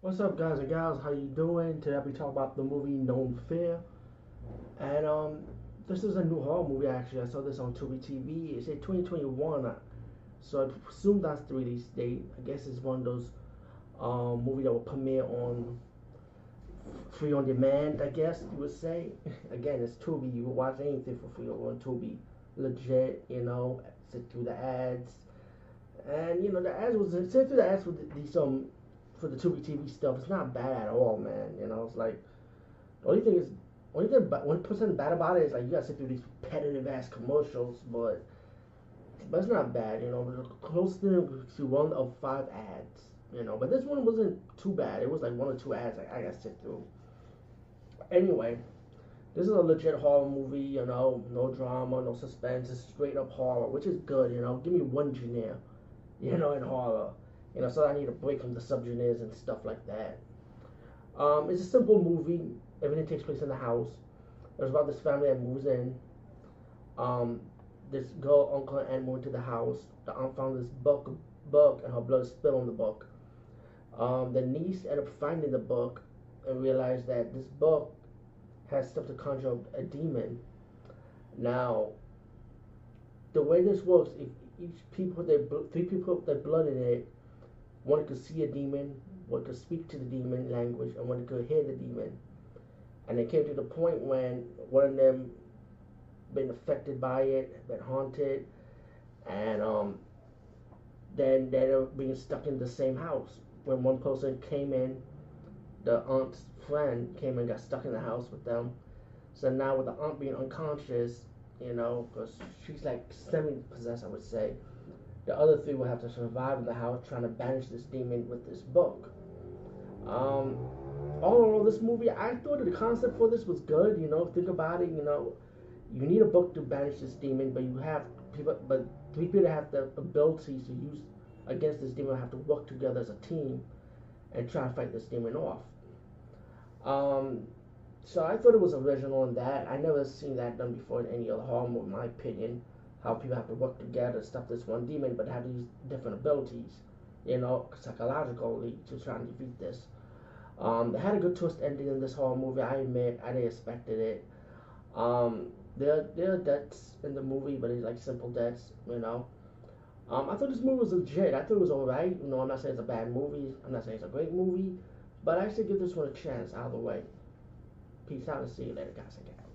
What's up, guys and gals? How you doing? Today I'll be talking about the movie Know Fear, and um, this is a new horror movie. Actually, I saw this on Tubi TV. It said 2021, uh, so I assume that's the release date. I guess it's one of those um movie that will premiere on free on demand. I guess you would say. Again, it's Tubi. You watch anything for free on Tubi. Legit, you know. Sit through the ads, and you know the ads was sit through the ads with these um for the Tubi TV stuff, it's not bad at all, man. You know, it's like the only thing is only thing one percent bad about it is like you gotta sit through these repetitive ass commercials, but but it's not bad. You know, But close to one of five ads. You know, but this one wasn't too bad. It was like one or two ads like I gotta sit through. Anyway, this is a legit horror movie. You know, no drama, no suspense. It's straight up horror, which is good. You know, give me one genre. You know, in horror. You know, so I need a break from the subgenres and stuff like that. Um, it's a simple movie. Everything takes place in the house. It's about this family that moves in. Um, this girl, uncle, and aunt move into the house. The aunt found this book, book, and her blood spilled on the book. Um, the niece ended up finding the book and realized that this book has stuff to conjure up a demon. Now, the way this works, if each people, they three people, that blood in it, one could see a demon, one could speak to the demon language, and one could hear the demon. And it came to the point when one of them been affected by it, been haunted, and um, then they're being stuck in the same house. When one person came in, the aunt's friend came and got stuck in the house with them. So now with the aunt being unconscious, you know, because she's like semi-possessed, I would say the other three will have to survive in the house trying to banish this demon with this book. Um, all in all, this movie, I thought the concept for this was good. You know, think about it. You know, you need a book to banish this demon, but you have people, but three people have the abilities to use against this demon have to work together as a team and try to fight this demon off. Um, so I thought it was original in that. I never seen that done before in any other horror movie, in my opinion how people have to work together to stop this one demon, but have these different abilities, you know, psychologically to try and defeat this. Um, they had a good twist ending in this whole movie. I admit, I didn't expected it. Um, there, there are deaths in the movie, but it's like simple deaths, you know. Um, I thought this movie was legit. I thought it was alright. You know, I'm not saying it's a bad movie. I'm not saying it's a great movie, but I should give this one a chance the way. Peace out and see you later, guys. Again.